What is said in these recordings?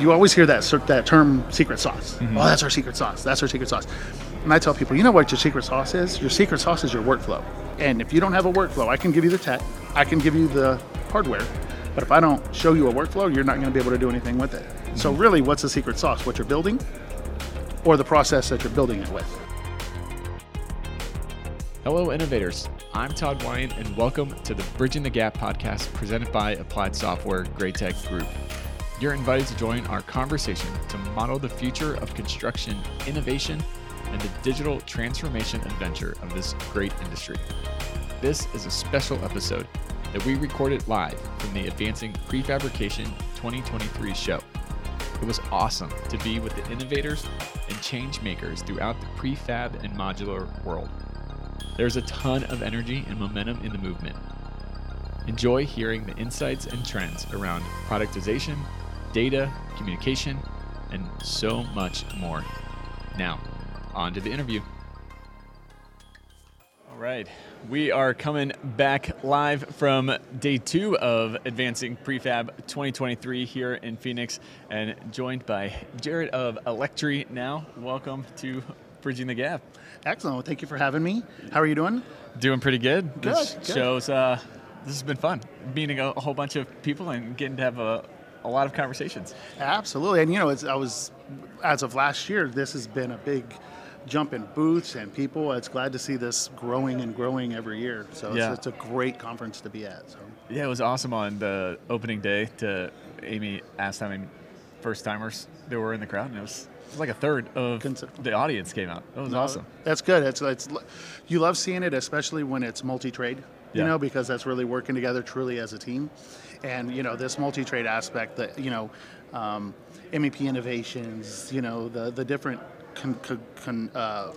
You always hear that that term secret sauce. Mm-hmm. Oh, that's our secret sauce. That's our secret sauce. And I tell people, you know what your secret sauce is? Your secret sauce is your workflow. And if you don't have a workflow, I can give you the tech, I can give you the hardware, but if I don't show you a workflow, you're not going to be able to do anything with it. So mm-hmm. really, what's the secret sauce? What you're building, or the process that you're building it with. Hello, innovators. I'm Todd Wyant and welcome to the Bridging the Gap podcast presented by Applied Software Graitec Group. You're invited to join our conversation to model the future of construction innovation and the digital transformation adventure of this great industry. This is a special episode that we recorded live from the Advancing Prefabrication 2023 show. It was awesome to be with the innovators and change makers throughout the prefab and modular world. There's a ton of energy and momentum in the movement. Enjoy hearing the insights and trends around productization, data, communication, and so much more. Now, on to the interview. All right, we are coming back live from day two of Advancing Prefab 2023 here in Phoenix and joined by Jared of Electri now. Welcome to Bridging the Gap. Excellent. Well, thank you for having me. How are you doing? Doing pretty good. Good, This good. shows uh, this has been fun. Meeting a, a whole bunch of people and getting to have a, a lot of conversations. Absolutely, and you know, it's, I was as of last year, this has been a big jump in booths and people. It's glad to see this growing and growing every year. So Yeah. it's, it's a great conference to be at. So Yeah, it was awesome on the opening day. To Amy asked how many first timers there were in the crowd, and it was, it was like a third of the audience came out. That was awesome. That's good. It's it's you love seeing it, especially when it's multi-trade. You Yeah. know, because that's really working together truly as a team, and you know this multi-trade aspect that you know, um, MEP innovations. You know the the different con, con, con, uh,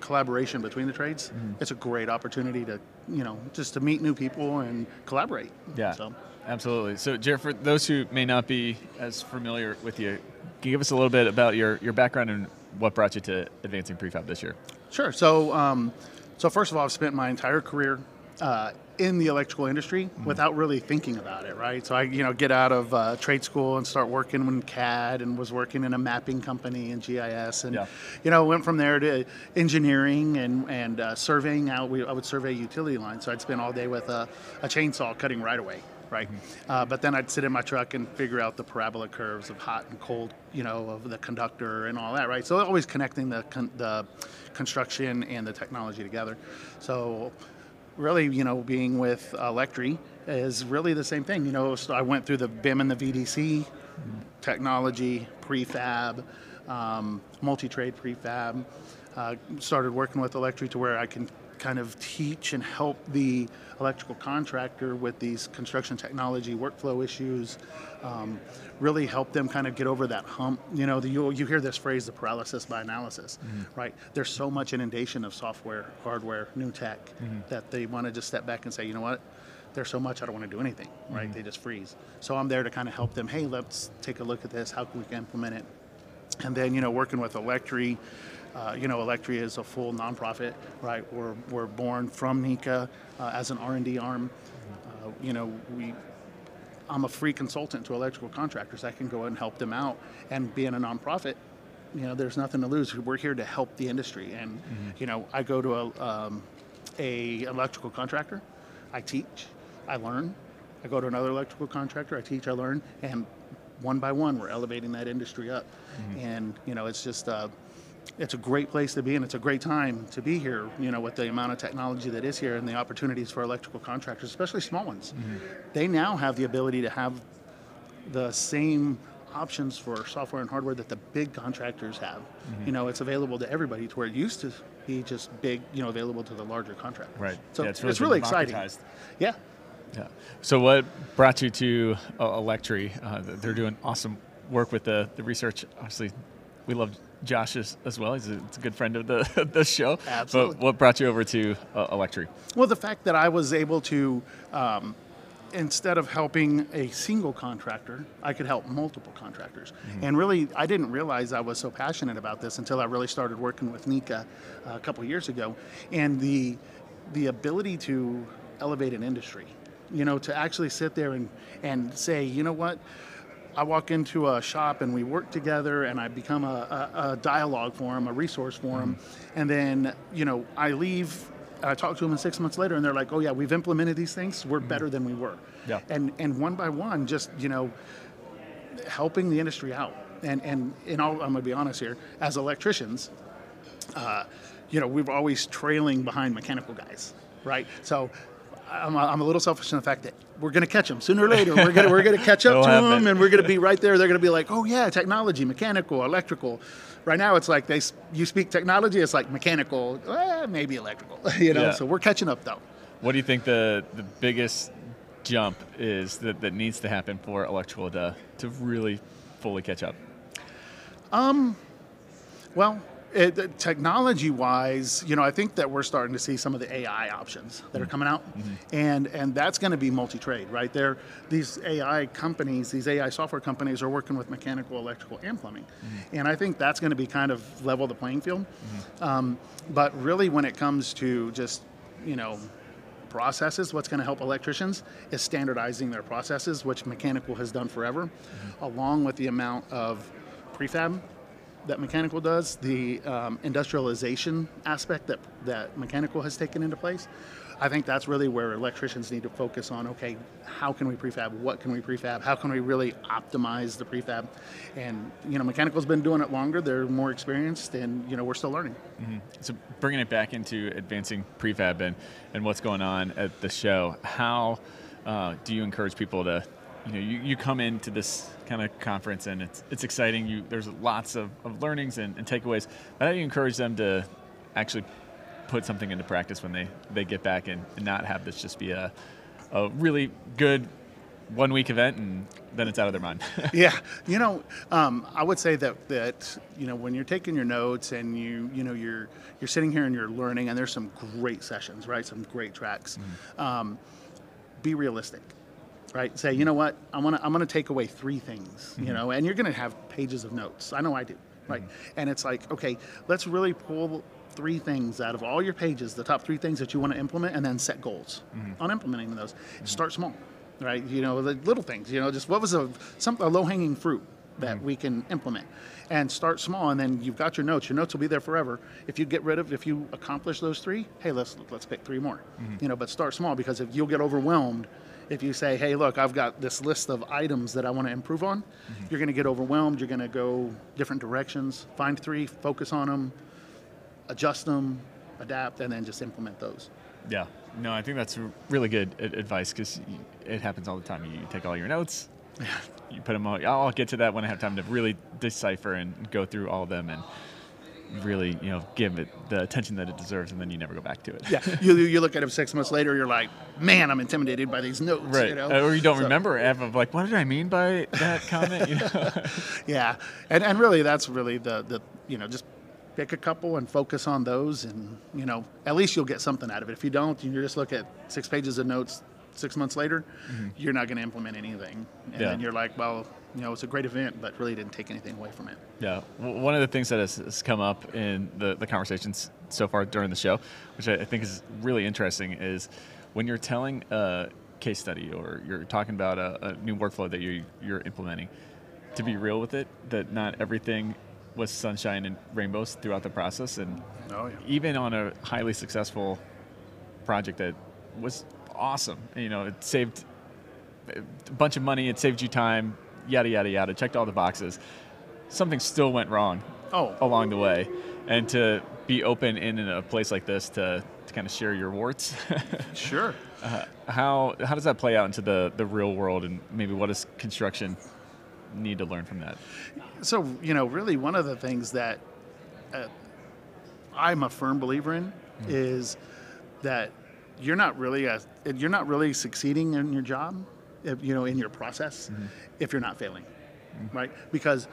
collaboration between the trades. Mm-hmm. It's a great opportunity to you know just to meet new people and collaborate. Yeah, So. absolutely. So, Jared, for those who may not be as familiar with you, can you give us a little bit about your, your background and what brought you to Advancing Prefab this year? Sure. So, um, so first of all, I've spent my entire career uh, in the electrical industry without really thinking about it, right? So I, you know, get out of uh, trade school and start working in CAD and was working in a mapping company in GIS, and Yeah. you know, went from there to engineering and and uh, surveying out. We, I would survey utility lines, so I'd spend all day with a, a chainsaw cutting right away. Right, uh, but then I'd sit in my truck and figure out the parabola curves of hot and cold, you know, of the conductor and all that, right? So always connecting the con- the construction and the technology together. So really, you know, being with Electri is really the same thing. You know, so I went through the BIM and the VDC technology, prefab, um, multi-trade prefab. Uh, started working with Electri to where I can kind of teach and help the electrical contractor with these construction technology workflow issues. Um, really help them kind of get over that hump. You know, the, you, you hear this phrase, the paralysis by analysis, mm-hmm. right? There's so much inundation of software, hardware, new tech mm-hmm. that they want to just step back and say, you know what? There's so much I don't want to do anything, right? Mm-hmm. They just freeze. So I'm there to kind of help them. Hey, let's take a look at this. How can we implement it? And then, you know, working with Electri, uh, you know, Electri is a full nonprofit, right? We're, we're born from NECA uh, as an R&D arm. Uh, you know, we, I'm a free consultant to electrical contractors. I can go and help them out. And being a nonprofit, you know, there's nothing to lose. We're here to help the industry. And, you know, I go to a, um, a electrical contractor, I teach, I learn. I go to another electrical contractor, I teach, I learn, and one by one, we're elevating that industry up. And you know, it's just uh, it's a great place to be, and it's a great time to be here. You know, with the amount of technology that is here and the opportunities for electrical contractors, especially small ones, they now have the ability to have the same options for software and hardware that the big contractors have. You know, it's available to everybody to where it used to be just big, you know, available to the larger contractors. Right. So Yeah, it's it's really, really exciting. Yeah. Yeah. So, what brought you to uh, Electri? Uh, they're doing awesome work with the, the research. Obviously, we love Josh as, as well. He's a, he's a good friend of the, the show. Absolutely. But what brought you over to uh, Electri? Well, the fact that I was able to, um, instead of helping a single contractor, I could help multiple contractors. And really, I didn't realize I was so passionate about this until I really started working with NECA uh, a couple years ago. And the the ability to elevate an industry, you know, to actually sit there and, and say, you know what, I walk into a shop and we work together, and I become a, a, a dialogue for them, a resource for them, and then you know I leave. I talk to them, and six months later, and they're like, "Oh yeah, we've implemented these things. We're better than we were." Yeah. And and one by one, just you know, helping the industry out. And and in all, I'm gonna be honest here, as electricians, uh, you know, we're always trailing behind mechanical guys, right? So. I'm a, I'm a little selfish in the fact that we're going to catch them sooner or later. We're going to we're to catch up to them, and we're going to be right there. They're going to be like, "Oh yeah, technology, mechanical, electrical." Right now, it's like they you speak technology, it's like mechanical, eh, maybe electrical. You know, Yeah. so we're catching up though. What do you think the the biggest jump is that, that needs to happen for electrical to to really fully catch up? Um, Well, it, technology-wise, you know, I think that we're starting to see some of the AI options that are mm-hmm. coming out, mm-hmm. and and that's going to be multi-trade, right? There, these AI companies, these AI software companies, are working with mechanical, electrical, and plumbing, mm-hmm. and I think that's going to be kind of level the playing field. Um, but really, when it comes to just, you know, processes, what's going to help electricians is standardizing their processes, which mechanical has done forever, along with the amount of prefab that mechanical does, the um, industrialization aspect that, that mechanical has taken into place. I think that's really where electricians need to focus on okay, how can we prefab? What can we prefab? How can we really optimize the prefab? And, you know, mechanical's been doing it longer, they're more experienced, and, you know, we're still learning. So bringing it back into advancing prefab and, and what's going on at the show, how uh, do you encourage people to, you know, you, you come into this kind of conference and it's, it's exciting. You there's lots of, of learnings and, and takeaways. But how do you encourage them to actually put something into practice when they, they get back and, and not have this just be a, a really good one week event and then it's out of their mind? yeah, you know, um, I would say that that you know when you're taking your notes and you you know you're you're sitting here and you're learning, and there's some great sessions, right? Some great tracks. Um, be realistic, right? Say, you know what, I'm gonna I'm gonna take away three things, you mm-hmm. know, and you're gonna have pages of notes. I know I do, right? Mm-hmm. And it's like, okay, let's really pull three things out of all your pages, the top three things that you want to implement, and then set goals mm-hmm. on implementing those. Start small, right? You know, the little things. You know, just what was a some a low hanging fruit that we can implement, and start small, and then you've got your notes. Your notes will be there forever. If you get rid of, if you accomplish those three, hey, let's let's pick three more. You know, but start small because if you'll get overwhelmed. If you say, "Hey, look, I've got this list of items that I want to improve on," mm-hmm. you're going to get overwhelmed. You're going to go different directions. Find three, focus on them, adjust them, adapt, and then just implement those. Yeah, no, I think that's really good advice because it happens all the time. You take all your notes, you put them all. I'll get to that when I have time to really decipher and go through all of them and really, you know, give it the attention that it deserves, and then you never go back to it. Yeah, you, you look at it six months later, you're like, man, I'm intimidated by these notes. Right, You know? Or you don't So- remember ever of like, what did I mean by that comment? You know? Yeah, and and really, that's really the the you know just pick a couple and focus on those, and you know at least you'll get something out of it. If you don't, you just look at six pages of notes six months later, mm-hmm. you're not going to implement anything, and Yeah. then you're like, well, you know, it's a great event, but really didn't take anything away from it. Yeah, W- one of the things that has, has come up in the, the conversations so far during the show, which I, I think is really interesting, is when you're telling a case study or you're talking about a, a new workflow that you, you're implementing, to be real with it, that not everything was sunshine and rainbows throughout the process, and Oh yeah. even on a highly successful project that was awesome, you know, it saved a bunch of money, it saved you time, yada yada yada, checked all the boxes. Something still went wrong Oh. along the way, and to be open in, a place like this to, to kind of share your warts. Sure. uh, how how does that play out into the the real world, and maybe what does construction need to learn from that? So you know, really, one of the things that uh, I'm a firm believer in is that you're not really a, you're not really succeeding in your job, if, you know, in your process, mm-hmm. if you're not failing, mm-hmm. right? Because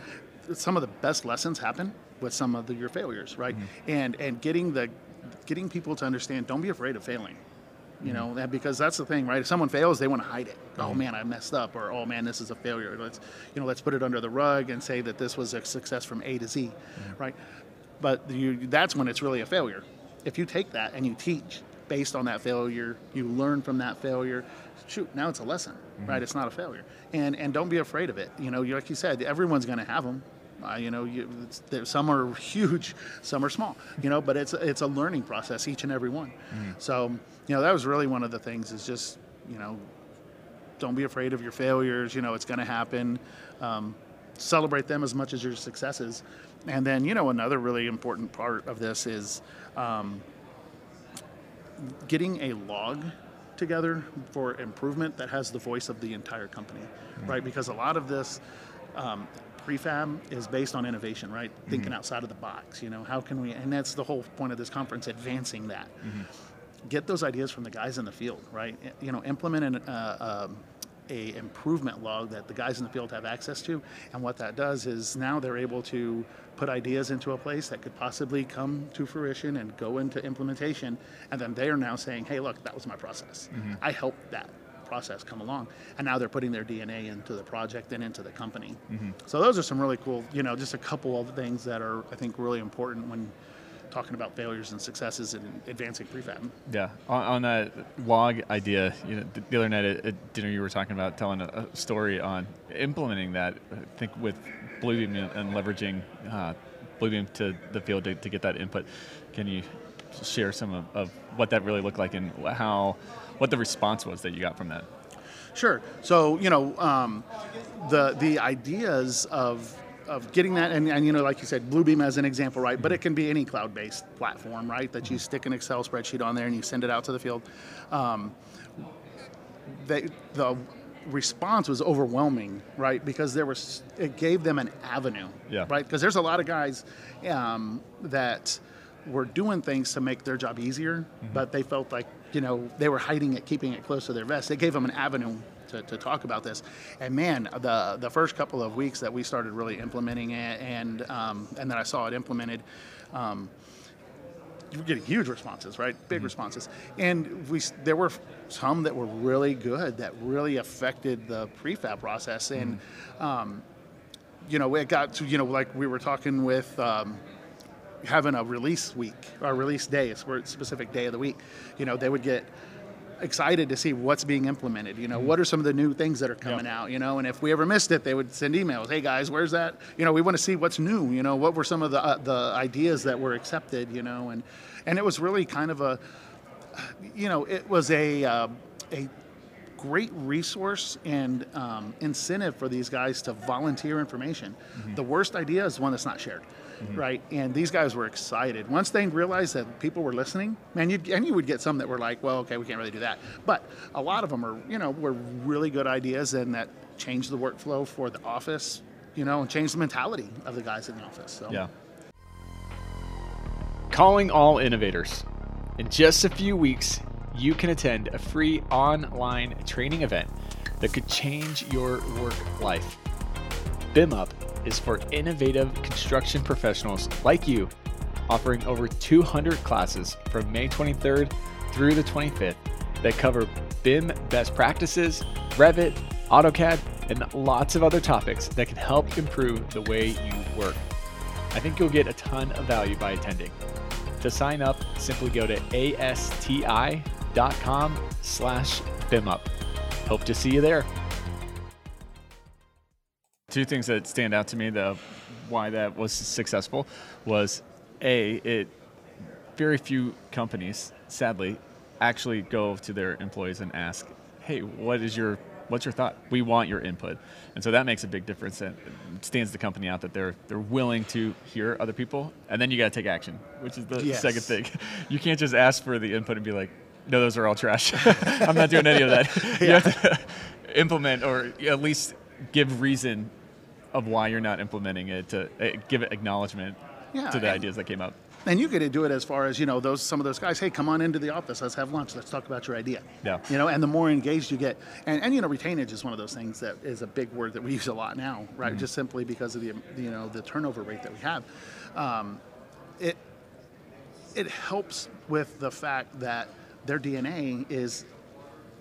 some of the best lessons happen with some of the, your failures, right? Mm-hmm. And and getting the getting people to understand, don't be afraid of failing. You know, that because that's the thing, right? If someone fails, they want to hide it. Oh man, I messed up, or oh man, this is a failure. Let's, you know, let's put it under the rug and say that this was a success from A to Z, right? But you, that's when it's really a failure. If you take that and you teach based on that failure. You learn from that failure. Shoot, now it's a lesson, right? It's not a failure, and and don't be afraid of it. You know, like you said, everyone's going to have them. Uh, you know, you, there, some are huge, some are small. You know, but it's it's a learning process each and every one. So you know, that was really one of the things is just you know don't be afraid of your failures. You know, it's going to happen. Um, celebrate them as much as your successes. And then, you know, another really important part of this is um, getting a log together for improvement that has the voice of the entire company, right? Because a lot of this um, prefab is based on innovation, right? Thinking outside of the box. You know, how can we? And that's the whole point of this conference, advancing that get those ideas from the guys in the field, right? You know, implement an, uh, um, a improvement log that the guys in the field have access to, and what that does is now they're able to put ideas into a place that could possibly come to fruition and go into implementation, and then they are now saying, "Hey, look, that was my process. Mm-hmm. I helped that." process come along. And now they're putting their dna into the project and into the company. Mm-hmm. So those are some really cool you know just a couple of things that are i think really important when talking about failures and successes in advancing prefab Yeah, on, on that log idea, you know, the other night at, dinner, you were talking about telling a, a story on implementing that. I think with Bluebeam and, and leveraging uh, Bluebeam to the field to, to get that input. Can you share some of, of what that really looked like and how, what the response was that you got from that? Sure. So you know, um, the the ideas of of getting that, and, and you know, like you said, Bluebeam as an example, right? But it can be any cloud-based platform, right? That you stick an Excel spreadsheet on there and you send it out to the field. Um, they, the response was overwhelming, right? Because there was, it gave them an avenue, Yeah. right? Because there's a lot of guys um, that were doing things to make their job easier, but they felt like you know they were hiding it, keeping it close to their vest. It gave them an avenue to, to talk about this. And man, the the first couple of weeks that we started really implementing it, and um, and then I saw it implemented. Um, you were getting huge responses, right? Big responses, and we there were some that were really good that really affected the prefab process, and um, you know it got to you know like we were talking with. Um, having a release week or release day, a specific day of the week, you know, they would get excited to see what's being implemented. You know, what are some of the new things that are coming out? You know, and if we ever missed it, they would send emails. Hey guys, where's that? You know, we want to see what's new. You know, what were some of the uh, the ideas that were accepted? You know, and and it was really kind of a, you know, it was a uh, a great resource and um, incentive for these guys to volunteer information. The worst idea is one that's not shared, Mm-hmm. right? And these guys were excited once they realized that people were listening. Man, you'd, and you would get some that were like, "Well, okay, we can't really do that," but a lot of them are, you know, were really good ideas and that changed the workflow for the office, you know, and changed the mentality of the guys in the office. So. Yeah. Calling all innovators. In just a few weeks, you can attend a free online training event that could change your work life. BIM Up is for innovative construction professionals like you, offering over 200 classes from May 23rd through the 25th that cover BIM best practices, Revit, AutoCAD, and lots of other topics that can help improve the way you work. I think you'll get a ton of value by attending. To sign up, simply go to asti.com slash bimup. Hope to see you there. Two things that stand out to me, the why that was successful, was a it very few companies, sadly, actually go to their employees and ask, "Hey, what is your what's your thought? We want your input." And so that makes a big difference and stands the company out that they're they're willing to hear other people, and then you got to take action, which is the Yes. second thing. You can't just ask for the input and be like, "No, those are all trash. I'm not doing any of that." You have to implement or at least give reason of why you're not implementing it to uh, give it acknowledgement Yeah, to the and- ideas that came up. And you could do it as far as you know those some of those guys. Hey, come on into the office. Let's have lunch. Let's talk about your idea. Yeah. You know, and the more engaged you get, and, and you know, retainage is one of those things that is a big word that we use a lot now, right? Just simply because of the you know the turnover rate that we have. Um, it it helps with the fact that their DNA is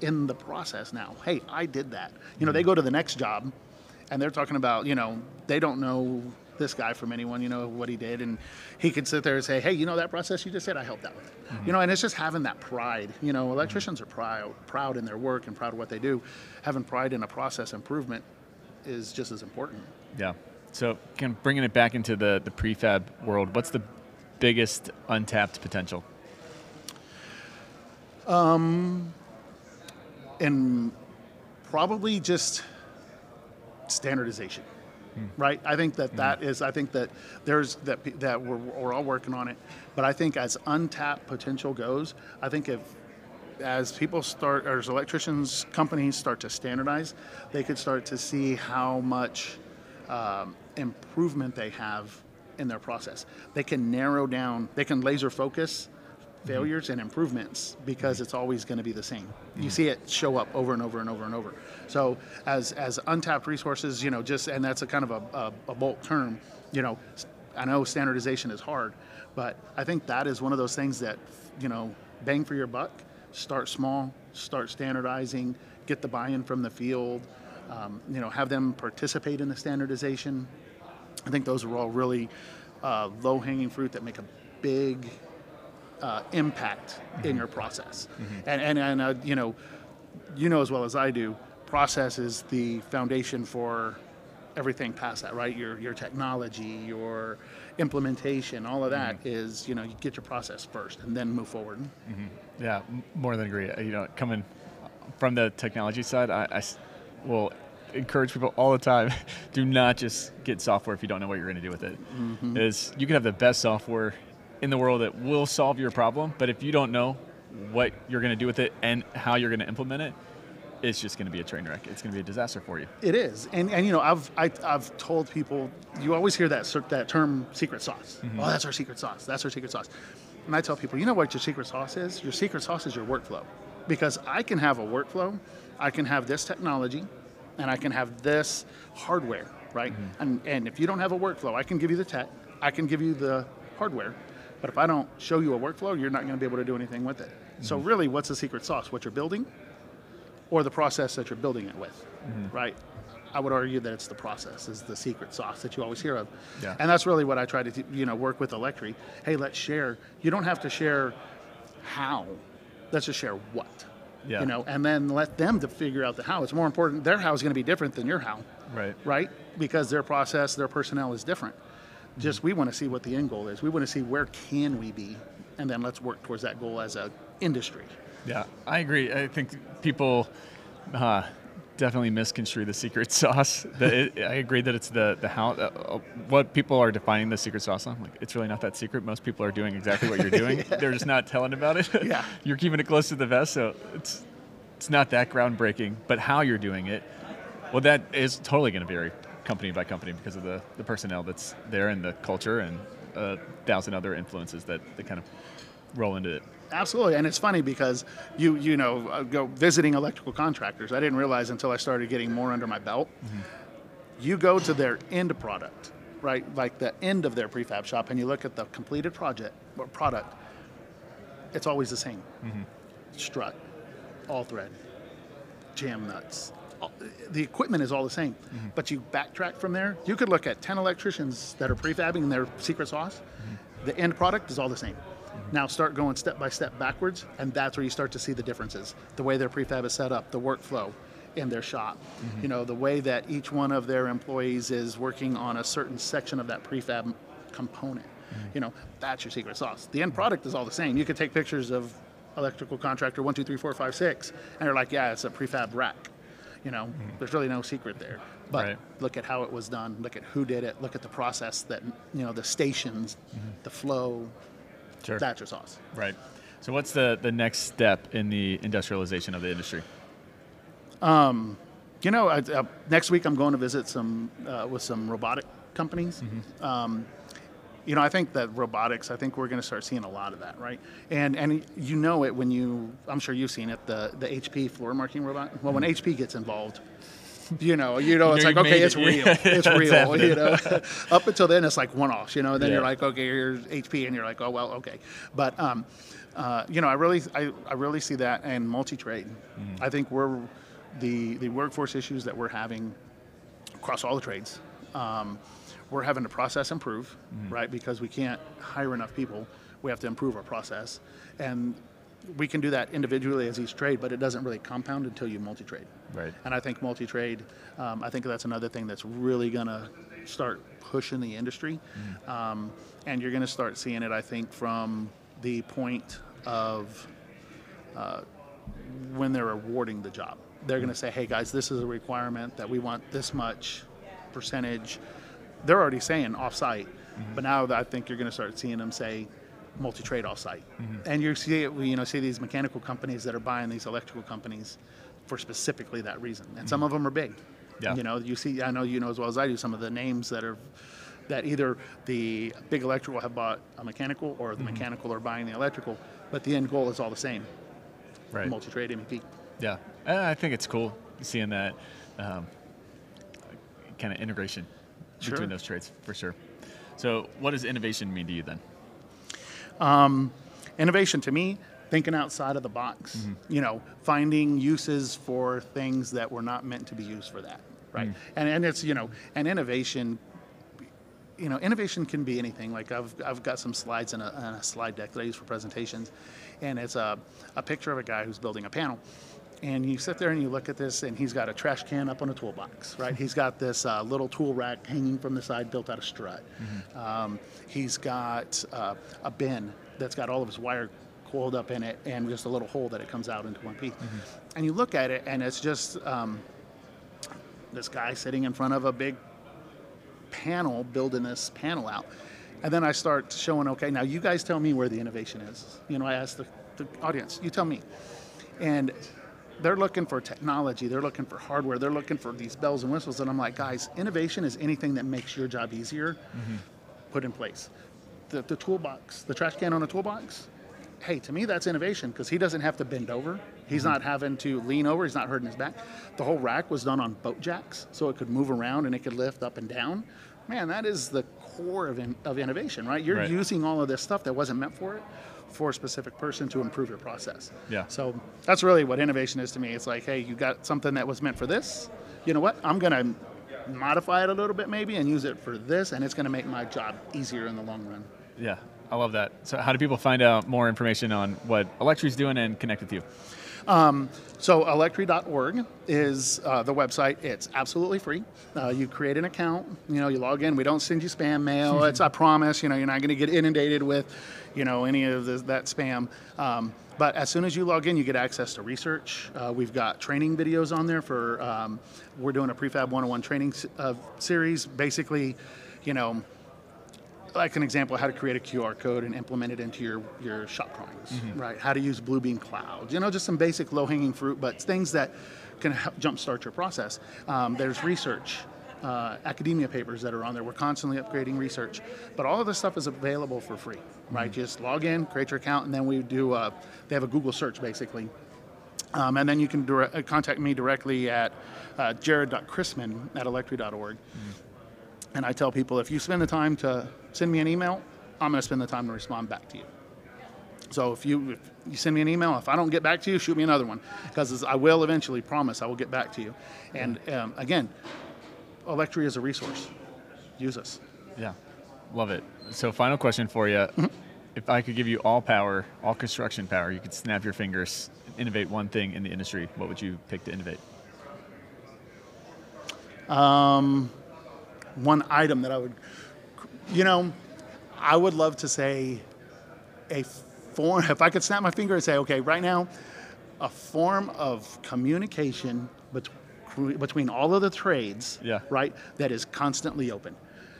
in the process now. Hey, I did that. You know, they go to the next job and they're talking about, you know, they don't know this guy from anyone, you know, what he did. And he could sit there and say, hey, you know, that process you just did, I helped out with it. You know, and it's just having that pride. You know, electricians are proud, proud in their work and proud of what they do. Having pride in a process improvement is just as important. Yeah. So, kind of bringing it back into the, the prefab world, what's the biggest untapped potential? Um, and probably just standardization right? I think that that is i think that there's that that we're, we're all working on it. But i think as untapped potential goes i think if as people start or as electricians companies start to standardize they could start to see how much um, improvement they have in their process. They can narrow down they can laser focus failures and improvements because it's always going to be the same. You see it show up over and over and over and over. So as as untapped resources, you know, just and that's a kind of a, a, a bulk term. You know, I know standardization is hard, but I think that is one of those things that you know, bang for your buck. Start small, start standardizing, get the buy-in from the field. Um, you know, have them participate in the standardization. I think those are all really uh, low-hanging fruit that make a big uh, impact in your process. And and, and uh, you know, you know as well as I do, process is the foundation for everything past that, right? Your your technology, your implementation, all of that is you know you get your process first and then move forward. Yeah, more than agree. Uh, You know, coming from the technology side, I will encourage people all the time: do not just get software if you don't know what you're going to do with it. Is you can have the best software in the world that will solve your problem, but if you don't know what you're going to do with it and how you're going to implement it, it's just going to be a train wreck. It's going to be a disaster for you. It is, and and you know, I've I, I've told people you always hear that that term secret sauce. Mm-hmm. Oh, that's our secret sauce. That's our secret sauce. And I tell people, you know what your secret sauce is? Your secret sauce is your workflow, because I can have a workflow, I can have this technology, and I can have this hardware, right? Mm-hmm. And and if you don't have a workflow, I can give you the tech, I can give you the hardware, but if I don't show you a workflow, you're not going to be able to do anything with it. So mm-hmm. really, what's the secret sauce? What you're building, or the process that you're building it with, mm-hmm. right? I would argue that it's the process is the secret sauce that you always hear of, Yeah. and that's really what I try to you know work with Electri. Hey, let's share. You don't have to share how. Let's just share what. Yeah. You know, and then let them to figure out the how. It's more important. Their how is going to be different than your how, Right. right? Because their process, their personnel is different. Just we want to see what the end goal is. We want to see where can we be, and then let's work towards that goal as a industry. Yeah, I agree. I think people uh, definitely misconstrue the secret sauce. The, it, I agree that it's the the how uh, what people are defining the secret sauce on. Like it's really not that secret. Most people are doing exactly what you're doing. They're just not telling about it. Yeah. you're keeping it close to the vest, so it's it's not that groundbreaking. But how you're doing it, well, that is totally going to vary company by company because of the the personnel that's there and the culture and a thousand other influences that that kind of roll into it. Absolutely, and it's funny because you you know uh, go visiting electrical contractors. I didn't realize until I started getting more under my belt. Mm-hmm. You go to their end product, right? Like the end of their prefab shop, and you look at the completed project or product. It's always the same: mm-hmm. strut, all thread, jam nuts. The equipment is all the same, mm-hmm. but you backtrack from there. You could look at ten electricians that are prefabbing their secret sauce. Mm-hmm. The end product is all the same. Mm-hmm. Now start going step by step backwards, and that's where you start to see the differences. The way their prefab is set up, the workflow in their shop, you know, the way that each one of their employees is working on a certain section of that prefab component. You know, that's your secret sauce. The end product is all the same. You could take pictures of electrical contractor one, two, three, four, five, six, and you're like, yeah, it's a prefab rack. You know, there's really no secret there. But Right. look at how it was done. Look at who did it. Look at the process that you know, the stations, the flow. Sure. That's your sauce. Right. So what's the, the next step in the industrialization of the industry? You know, I, uh, next week I'm going to visit some uh, with some robotic companies. Um, you know, I think that robotics. I think we're going to start seeing a lot of that, right? And and you know it when you. I'm sure you've seen it. The the HP floor marking robot. Well, when HP gets involved. You know, you know, it's like okay, it's it. real, it's real. happening. You know, up until then it's like one offs. You know, and then you're like, okay, here's HP, and you're like, oh well, okay. But um, uh, you know, I really, I, I really see that and multi trade. Mm-hmm. I think we're the the workforce issues that we're having across all the trades. Um, we're having to process improve, right? Because we can't hire enough people. We have to improve our process. And we can do that individually as each trade, but it doesn't really compound until you multi trade. Right. And I think multi trade, um, I think that's another thing that's really going to start pushing the industry. Um, and you're going to start seeing it, I think, from the point of uh, when they're awarding the job. They're going to say, hey guys, this is a requirement that we want this much percentage. They're already saying off-site, but now I think you're going to start seeing them say multi-trade off-site. Mm-hmm. And you see it, you know, see these mechanical companies that are buying these electrical companies for specifically that reason. And some mm-hmm. of them are big. Yeah. You know, you see, I know you know as well as I do some of the names that are that either the big electrical have bought a mechanical or the mm-hmm. mechanical are buying the electrical, but the end goal is all the same Right. multi-trade MEP. Yeah, and I think it's cool seeing that um, kind of integration Sure. between those traits for sure. So, what does innovation mean to you then? Innovation to me, thinking outside of the box. Mm-hmm. You know, finding uses for things that were not meant to be used for that, right? Mm. And and it's you know, and innovation. You know, innovation can be anything. Like I've, I've got some slides in a, in a slide deck that I use for presentations, and it's a, a picture of a guy who's building a panel. And you sit there and you look at this, and he's got a trash can up on a toolbox, right? he's got this uh, little tool rack hanging from the side, built out of strut. Um, he's got uh, a bin that's got all of his wire coiled up in it, and just a little hole that it comes out into one piece. And you look at it, and it's just um, this guy sitting in front of a big panel building this panel out. And then I start showing, okay, now you guys tell me where the innovation is. You know, I ask the, the audience, you tell me. And they're looking for technology, they're looking for hardware, they're looking for these bells and whistles. And I'm like, guys, innovation is anything that makes your job easier, put in place. The, the toolbox, the trash can on a toolbox, hey, to me that's innovation because he doesn't have to bend over. He's not having to lean over. He's not hurting his back. The whole rack was done on boat jacks, so it could move around and it could lift up and down. Man, that is the core of, in, of innovation, right? You're Right. using all of this stuff that wasn't meant for it for a specific person to improve your process. Yeah. So that's really what innovation is to me. It's like, hey, you got something that was meant for this. You know what? I'm going to modify it a little bit maybe and use it for this, and it's going to make my job easier in the long run. Yeah, I love that. So, how do people find out more information on what Electri's doing and connect with you? So electri.org is uh, the website. It's absolutely free. Uh, you create an account. You know, you log in. We don't send you spam mail. it's I promise. You know, you're not going to get inundated with, you know, any of the, that spam. Um, but as soon as you log in, you get access to research. Uh, we've got training videos on there for. Um, we're doing a prefab 101 training uh, series. Basically, you know, like an example of how to create a QR code and implement it into your, your shop drawings, right? How to use Bluebeam Cloud, you know, just some basic low hanging fruit, but things that can help jumpstart your process. Um, there's research, uh, academia papers that are on there. We're constantly upgrading research, but all of this stuff is available for free, right? Just log in, create your account, and then we do, uh, they have a Google search basically. Um, and then you can dire- uh, contact me directly at uh, jared.christman at electri.org. And I tell people if you spend the time to send me an email, I'm going to spend the time to respond back to you. So if you if you send me an email, if I don't get back to you, shoot me another one because I will eventually promise I will get back to you. And um, again, Electri is a resource. Use us. Yeah, love it. So, final question for you: If I could give you all power, all construction power, you could snap your fingers, innovate one thing in the industry. What would you pick to innovate? One item that I would, you know, I would love to say a form. If I could snap my finger and say, okay, right now, a form of communication between between all of the trades, Yeah. right, that is constantly open.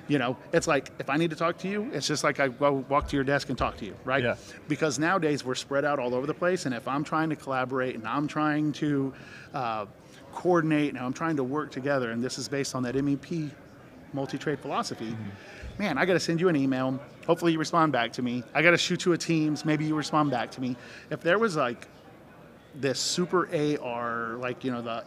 You know, it's like if I need to talk to you, it's just like I go walk to your desk and talk to you, right? Yeah. Because nowadays we're spread out all over the place, and if I'm trying to collaborate and I'm trying to uh, coordinate and I'm trying to work together, and this is based on that MEP multi-trade philosophy, man, I got to send you an email. Hopefully you respond back to me. I got to shoot you a Teams. Maybe you respond back to me. If there was like this super AR, like you know the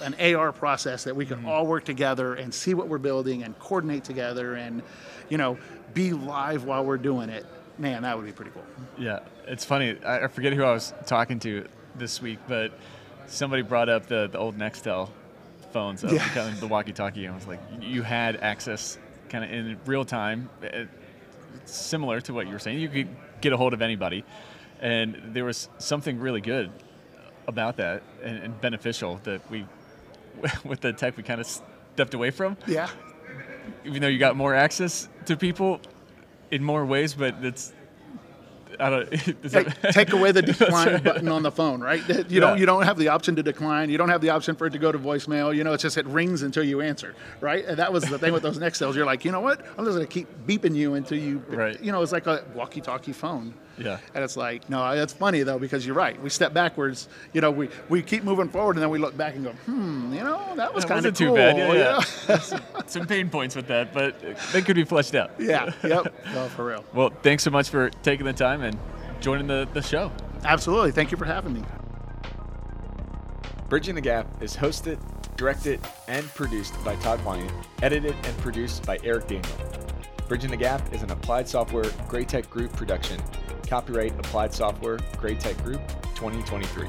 an AR process that we could mm-hmm. all work together and see what we're building and coordinate together and you know be live while we're doing it. Man, that would be pretty cool. Yeah, it's funny. I I forget who I was talking to this week, but somebody brought up the, the old Nextel phones, of Yeah. kind of the walkie-talkie, and I was like, you had access kind of in real time, uh, similar to what you were saying. You could get a hold of anybody, and there was something really good about that and, and beneficial that we, with the tech, we kind of stepped away from. Yeah. Even though you got more access to people in more ways, but it's I don't. Take, take, away the decline right. button on the phone, right? You yeah. don't you don't have the option to decline. You don't have the option for it to go to voicemail. You know, it's just it rings until you answer, right? And that was the thing with those Nextels. You're like, you know what? I'm just gonna keep beeping you until you, right? You know, it's like a walkie-talkie phone. Yeah. And it's like, no, that's funny though because you're right. We step backwards. You know, we, we keep moving forward and then we look back and go, hmm, you know, that was kind of cool. too bad. Yeah, yeah. some, some, pain points with that, but they could be fleshed out. Yeah. Yep. well, for real. Well, thanks so much for taking the time and joining the, the show. Absolutely. Thank you for having me. Bridging the Gap is hosted, directed, and produced by Todd Wyant, edited and produced by Eric Daniel. Bridging the Gap is an Applied Software Graitec Group production. Copyright Applied Software, Graitec Group, 2023.